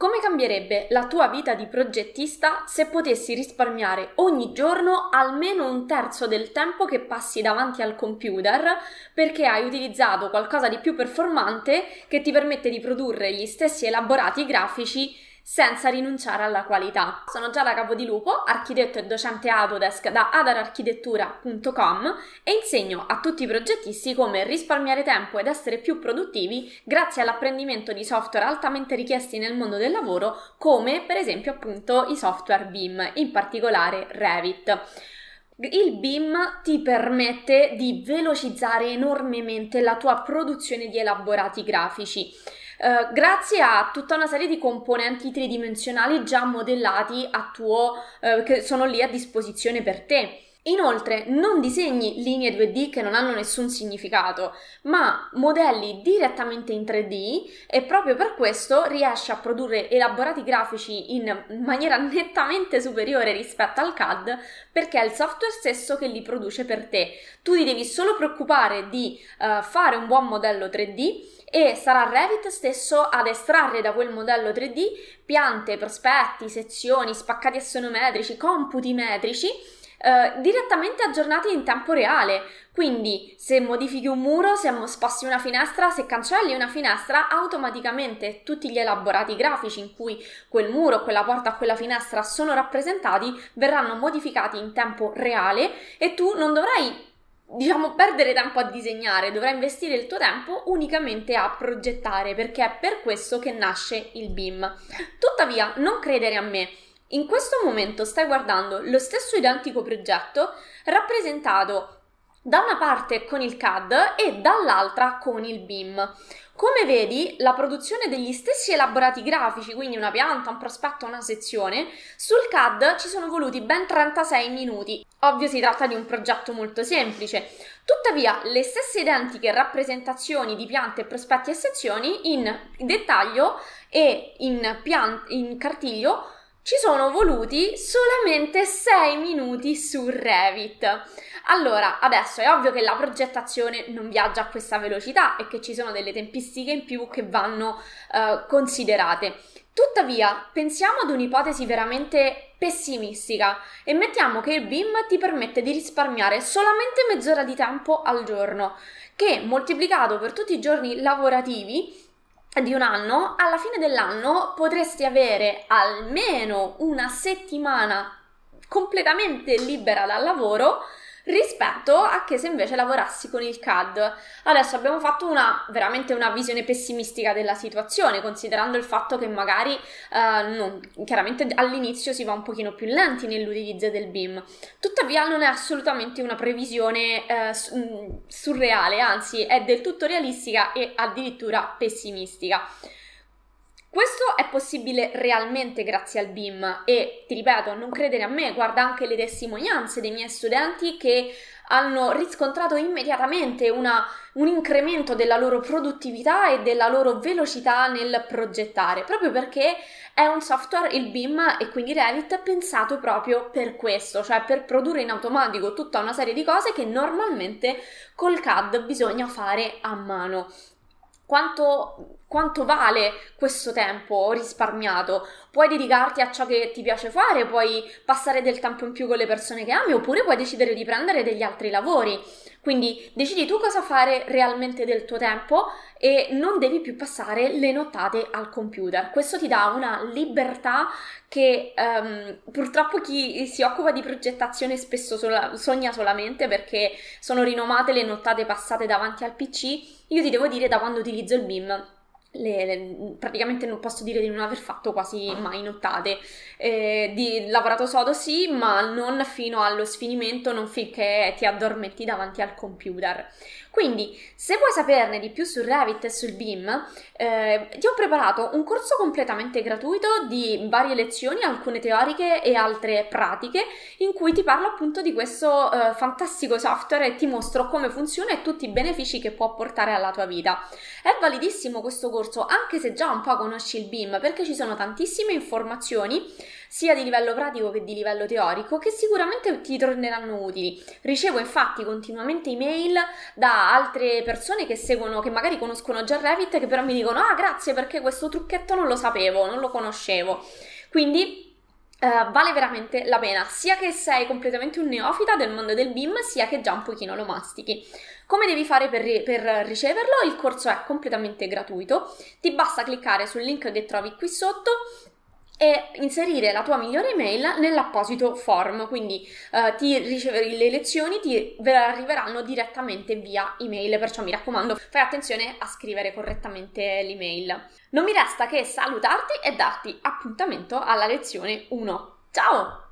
Come cambierebbe la tua vita di progettista se potessi risparmiare ogni giorno almeno un terzo del tempo che passi davanti al computer perché hai utilizzato qualcosa di più performante che ti permette di produrre gli stessi elaborati grafici senza rinunciare alla qualità. Sono già da Capodilupo, architetto e docente Autodesk da adararchitettura.com e insegno a tutti i progettisti come risparmiare tempo ed essere più produttivi grazie all'apprendimento di software altamente richiesti nel mondo del lavoro come per esempio appunto i software BIM, in particolare Revit. Il BIM ti permette di velocizzare enormemente la tua produzione di elaborati grafici. Uh, grazie a tutta una serie di componenti tridimensionali già modellati a tuo, uh, che sono lì a disposizione per te. Inoltre non disegni linee 2D che non hanno nessun significato, ma modelli direttamente in 3D e proprio per questo riesci a produrre elaborati grafici in maniera nettamente superiore rispetto al CAD perché è il software stesso che li produce per te. Tu ti devi solo preoccupare di uh, fare un buon modello 3D e sarà Revit stesso ad estrarre da quel modello 3D piante, prospetti, sezioni, spaccati assonometrici, computi metrici eh, direttamente aggiornati in tempo reale. Quindi, se modifichi un muro, se sposti una finestra, se cancelli una finestra, automaticamente tutti gli elaborati grafici in cui quel muro, quella porta, quella finestra sono rappresentati verranno modificati in tempo reale e tu non dovrai diciamo, perdere tempo a disegnare, dovrai investire il tuo tempo unicamente a progettare, perché è per questo che nasce il BIM. Tuttavia, non credere a me. In questo momento stai guardando lo stesso identico progetto rappresentato da una parte con il CAD e dall'altra con il BIM. Come vedi, la produzione degli stessi elaborati grafici, quindi una pianta, un prospetto, una sezione, sul CAD ci sono voluti ben 36 minuti. Ovvio si tratta di un progetto molto semplice. Tuttavia, le stesse identiche rappresentazioni di piante, prospetti e sezioni in dettaglio e in, pian- in cartiglio ci sono voluti solamente 6 minuti su Revit. Allora, adesso è ovvio che la progettazione non viaggia a questa velocità e che ci sono delle tempistiche in più che vanno uh, considerate. Tuttavia, pensiamo ad un'ipotesi veramente pessimistica e mettiamo che il BIM ti permette di risparmiare solamente mezz'ora di tempo al giorno, che moltiplicato per tutti i giorni lavorativi di un anno, alla fine dell'anno potresti avere almeno una settimana completamente libera dal lavoro rispetto a che se invece lavorassi con il CAD. Adesso abbiamo fatto una veramente una visione pessimistica della situazione, considerando il fatto che magari eh, non, chiaramente all'inizio si va un pochino più lenti nell'utilizzo del BIM. Tuttavia non è assolutamente una previsione eh, mm, surreale, anzi è del tutto realistica e addirittura pessimistica. Questo è possibile realmente grazie al BIM e ti ripeto, non credere a me, guarda anche le testimonianze dei miei studenti che hanno riscontrato immediatamente una, un incremento della loro produttività e della loro velocità nel progettare, proprio perché è un software, il BIM e quindi Revit, pensato proprio per questo, cioè per produrre in automatico tutta una serie di cose che normalmente col CAD bisogna fare a mano. Quanto quanto vale questo tempo risparmiato? Puoi dedicarti a ciò che ti piace fare, puoi passare del tempo in più con le persone che ami, oppure puoi decidere di prendere degli altri lavori. Quindi decidi tu cosa fare realmente del tuo tempo e non devi più passare le nottate al computer. Questo ti dà una libertà che um, purtroppo chi si occupa di progettazione spesso sola, sogna solamente perché sono rinomate le nottate passate davanti al PC. Io ti devo dire da quando utilizzo il BIM le, le, praticamente non posso dire di non aver fatto quasi mai nottate. Eh, di lavorato sodo sì, ma non fino allo sfinimento, non finché ti addormenti davanti al computer. Quindi, se vuoi saperne di più su Revit e sul BIM, eh, ti ho preparato un corso completamente gratuito di varie lezioni, alcune teoriche e altre pratiche, in cui ti parlo appunto di questo eh, fantastico software e ti mostro come funziona e tutti i benefici che può portare alla tua vita. È validissimo questo corso corso, anche se già un po' conosci il BIM, perché ci sono tantissime informazioni sia di livello pratico che di livello teorico, che sicuramente ti torneranno utili. Ricevo infatti continuamente email da altre persone che seguono, che magari conoscono già Revit, che però mi dicono: Ah, grazie perché questo trucchetto non lo sapevo, non lo conoscevo. Quindi Uh, vale veramente la pena, sia che sei completamente un neofita del mondo del BIM, sia che già un pochino lo mastichi. Come devi fare per, ri- per, riceverlo? Il corso è completamente gratuito, ti basta cliccare sul link che trovi qui sotto e inserire la tua migliore email nell'apposito form, quindi uh, ti riceverai le lezioni, ti arriveranno direttamente via email, perciò mi raccomando fai attenzione a scrivere correttamente l'email. Non mi resta che salutarti e darti appuntamento alla lezione 1. Ciao!